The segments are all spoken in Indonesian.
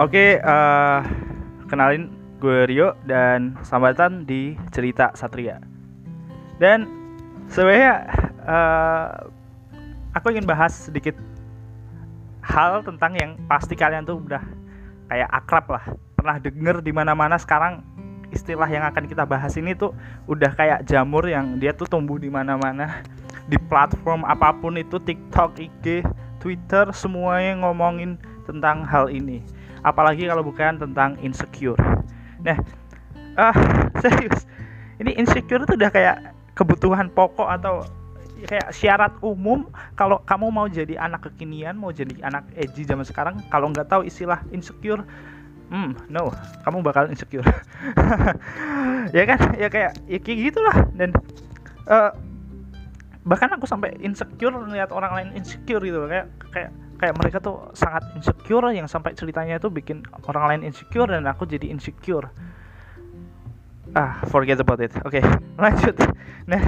Oke, uh, kenalin gue Rio dan sambatan di cerita Satria. Dan sebenarnya uh, aku ingin bahas sedikit hal tentang yang pasti kalian tuh udah kayak akrab lah, pernah denger di mana-mana sekarang istilah yang akan kita bahas ini tuh udah kayak jamur yang dia tuh tumbuh di mana-mana di platform apa pun itu TikTok, IG, Twitter semuanya ngomongin tentang hal ini. Apalagi kalau bukan tentang insecure. Nah, ah uh, serius. Ini insecure itu udah kayak kebutuhan pokok atau kayak syarat umum kalau kamu mau jadi anak kekinian, mau jadi anak edgy zaman sekarang, kalau nggak tahu istilah insecure, hmm no kamu bakal insecure ya kan ya kayak ya kayak gitulah dan uh, bahkan aku sampai insecure melihat orang lain insecure gitu kayak kayak kayak mereka tuh sangat insecure yang sampai ceritanya itu bikin orang lain insecure dan aku jadi insecure. Ah forget about it. Oke okay, lanjut. Nah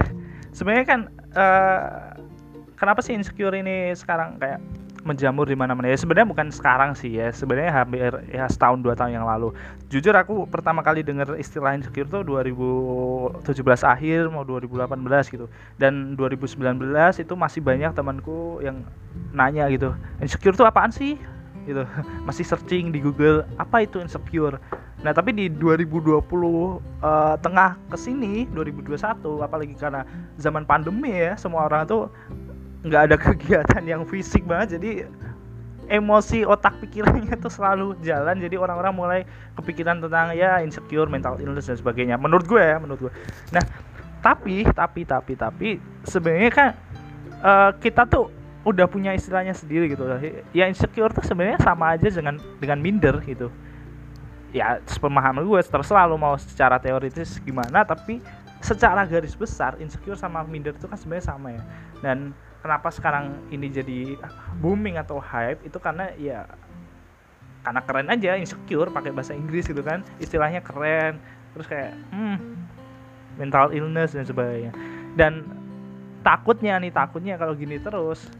sebenarnya kan uh, kenapa sih insecure ini sekarang? Kayak menjamur di mana-mana. Ya sebenarnya bukan sekarang sih ya sebenarnya hampir ya setahun dua tahun yang lalu. Jujur aku pertama kali dengar istilah insecure tuh 2017 akhir mau 2018 gitu. Dan 2019 itu masih banyak temanku yang nanya gitu insecure tuh apaan sih? Gitu. Masih searching di Google apa itu insecure? Nah tapi di 2020 uh, eh, tengah ke sini 2021 apalagi karena zaman pandemi ya semua orang tuh nggak ada kegiatan yang fisik banget jadi emosi otak pikirannya tuh selalu jalan jadi orang-orang mulai kepikiran tentang ya insecure mental illness dan sebagainya. Menurut gue ya menurut gue. Nah tapi tapi tapi tapi sebenarnya kan uh, kita tuh udah punya istilahnya sendiri gitu ya insecure tuh sebenarnya sama aja dengan dengan minder gitu. Ya sepemahaman gue terserah lo mau secara teoritis gimana tapi secara garis besar insecure sama minder itu kan sebenarnya sama ya. Dan kenapa sekarang ini jadi booming atau hype? Itu karena ya karena keren aja insecure pakai bahasa Inggris gitu kan. Istilahnya keren. Terus kayak hmm, mental illness dan sebagainya. Dan takutnya nih takutnya kalau gini terus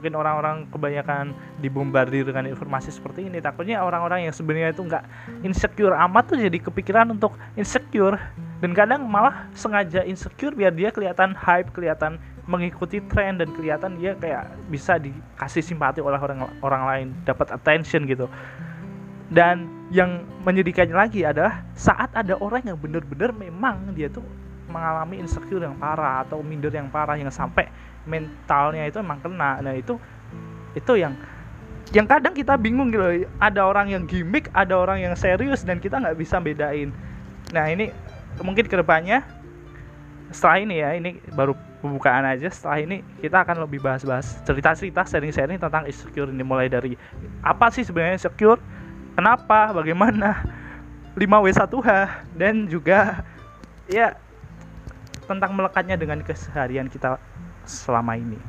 mungkin orang-orang kebanyakan dibombardir dengan informasi seperti ini. Takutnya orang-orang yang sebenarnya itu nggak insecure amat tuh jadi kepikiran untuk insecure. Dan kadang malah sengaja insecure biar dia kelihatan hype kelihatan mengikuti tren dan kelihatan dia kayak bisa dikasih simpati oleh orang orang lain dapat attention gitu. Dan yang menyedihkannya lagi adalah saat ada orang yang benar-benar memang dia tuh mengalami insecure yang parah atau minder yang parah yang sampai mentalnya itu emang kena. Nah itu itu yang yang kadang kita bingung gitu ada orang yang gimmick ada orang yang serius dan kita nggak bisa bedain. Nah ini mungkin ke depannya setelah ini ya ini baru pembukaan aja. Setelah ini kita akan lebih bahas-bahas cerita-cerita sharing-sharing tentang insecure ini. Mulai dari apa sih sebenarnya insecure kenapa bagaimana 5W1H dan juga ya tentang melekatnya dengan keseharian kita selama ini